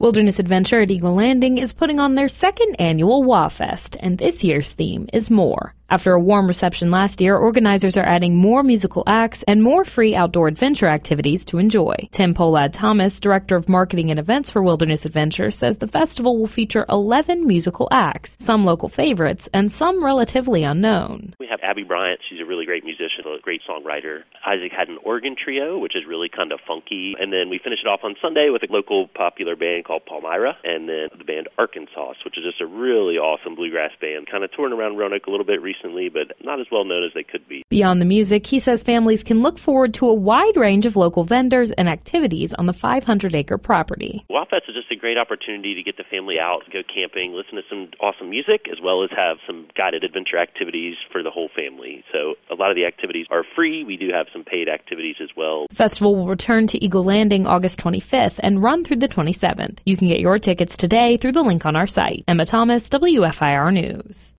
Wilderness Adventure at Eagle Landing is putting on their second annual WAFest, and this year's theme is more. After a warm reception last year, organizers are adding more musical acts and more free outdoor adventure activities to enjoy. Tim Polad Thomas, Director of Marketing and Events for Wilderness Adventure, says the festival will feature 11 musical acts, some local favorites and some relatively unknown. We Abby Bryant, she's a really great musician, a great songwriter. Isaac Hadden organ trio, which is really kind of funky. And then we finish it off on Sunday with a local popular band called Palmyra, and then the band Arkansauce, which is just a really awesome bluegrass band, kind of touring around Roanoke a little bit recently but not as well known as they could be. Beyond the music, he says families can look forward to a wide range of local vendors and activities on the 500 acre property. WAFest is just a great opportunity to get the family out, go camping, listen to some awesome music, as well as have some guided adventure activities for the whole family. So a lot of the activities are free. We do have some paid activities as well. The festival will return to Eagle Landing August 25th and run through the 27th. You can get your tickets today through the link on our site. Emma Thomas, WFIR News.